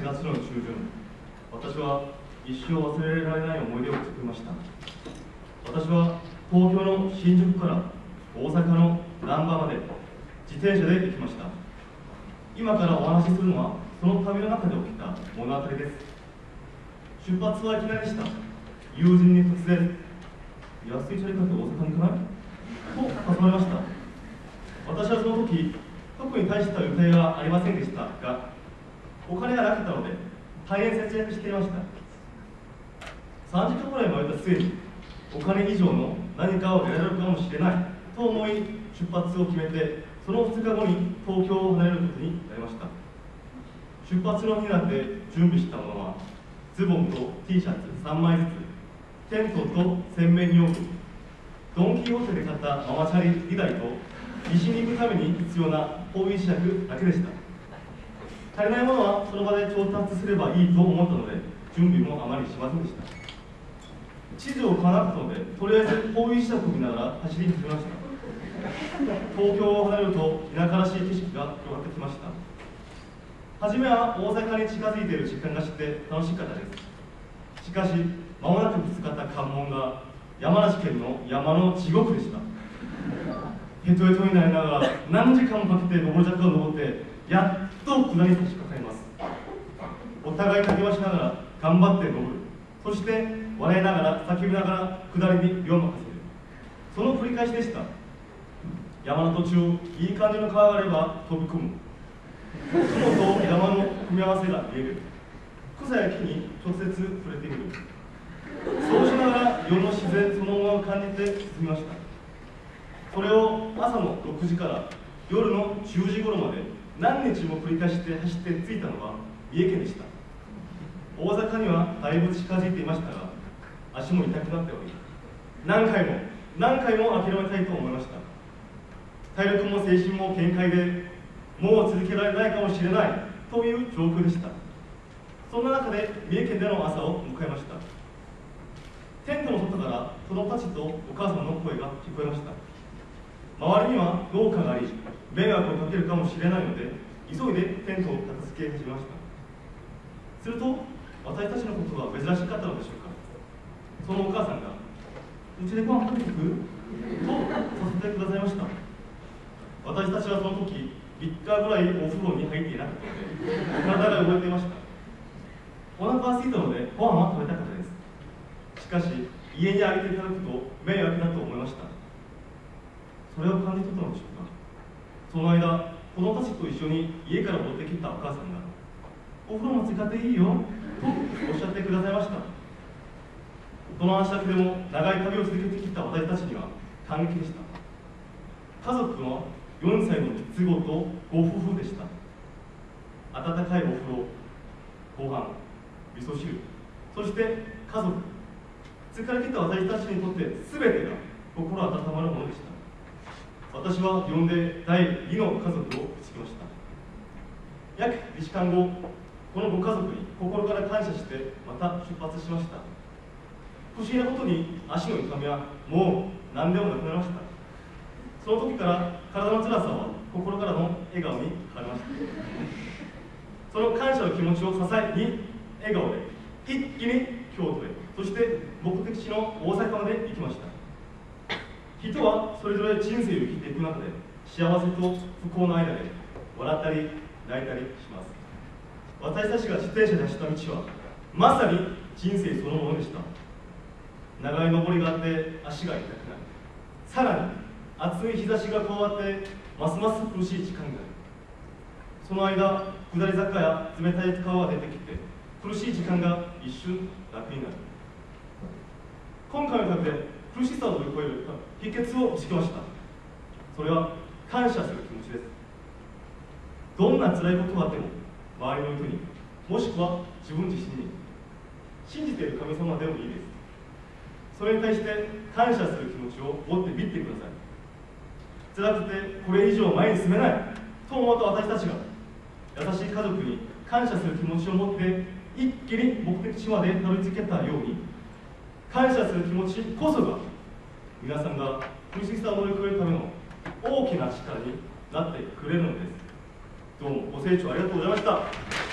8月の中旬私は一生忘れられない思い出を作りました。私は東京の新宿から大阪の難波まで自転車で行きました。今からお話しするのはその旅の中で起きた物語です。出発はいきなりでした。友人に突然「安いチャリ買って大阪に行かない?」と誘われました。私はその時特に大した予定はありませんでしたがお金がなかったので大変節約していました。3時間ぐらい迷った末にお金以上の何かを得られるかもしれないと思い出発を決めてその2日後に東京を離れることになりました。出発の日なって準備したものはズボンと T シャツ3枚ずつテントと洗面用具ドンキーホテで買ったママチャリ2台と西に行くために必要な方位磁石だけでした。足りないものはその場で調達すればいいと思ったので準備もあまりしませんでした。地図を買わなかったのでとりあえず方位磁石を見ながら走り始めました。東京を離れると田舎らしい景色が広がってきました。初めは大阪に近づいている実感がして楽しかったです。しかし間もなくぶつかった関門が山梨県の山の地獄でした。ヘトヘトになりながら何時間もかけて上り坂を登ってやっと下りに差し掛かります。お互い励ましながら頑張って登る。そして笑いながら叫びながら下りに身を任せる。その繰り返しでした。山の途中いい感じの川があれば飛び込む。雲と山の組み合わせが見える。草や木に直接触れてみる。そうしながら世の自然そのものを感じて進みました。それを朝の6時から夜の10時頃まで何日も繰り返して走って着いたのは三重県でした。大阪にはだいぶ近づいていましたが足も痛くなっており何回も何回も諦めたいと思いました。体力も精神も限界でもう続けられないかもしれないという状況でした。そんな中で三重県での朝を迎えました。テントの外から子供たちとお母さんの声が聞こえました。周りには農家があり迷惑をかけるかもしれないので急いでテントを片付け始めました。すると私たちのことが珍しかったのでしょうか。そのお母さんが「うちでご飯食べてく?」とさせてくださいました。私たちはその時3日ぐらいお風呂に入っていなかったので体が動いていました。お腹が空いたのでご飯は食べたかったです。しかし家にあげていただくと迷惑だと思いました。それを感じ取ったのでしょうか。その間子供たちと一緒に家から持ってきたお母さんが「お風呂も使っていいよ」とおっしゃってくださいました。その話だけでも長い旅を続けてきた私たちには感激でした。家族の4歳の三つ子とご夫婦でした。温かいお風呂ご飯味噌汁そして家族。疲れてきた私たちにとって全てが心温まるものでした。私は呼んで第2の家族をつきました。約2時間後このご家族に心から感謝してまた出発しました。不思議なことに足の痛みはもう何でもなくなりました。その時から体の辛さは心からの笑顔に変わりました。その感謝の気持ちを支えに笑顔で一気に京都へ。そして目的地の大阪まで行きました。人はそれぞれ人生を生きていく中で幸せと不幸の間で笑ったり泣いたりします。私たちが自転車で走った道はまさに人生そのものでした。長い登りがあって足が痛くなる。さらに暑い日差しが加わってますます苦しい時間が。あるその間下り坂や冷たい川が出てきて苦しい時間が一瞬楽になる。今回の旅で苦しさを乗り越える秘訣を見つけました。それは感謝する気持ちです。どんな辛いことがあっても周りの人にもしくは自分自身に信じている神様でもいいです。それに対して感謝する気持ちを持ってみてください。辛くてこれ以上前に進めないと思うと私たちが優しい家族に感謝する気持ちを持って一気に目的地までたどり着けたように感謝する気持ちこそが皆さんが苦しさを乗り越えるための大きな力になってくれるのです。どうもご清聴ありがとうございました。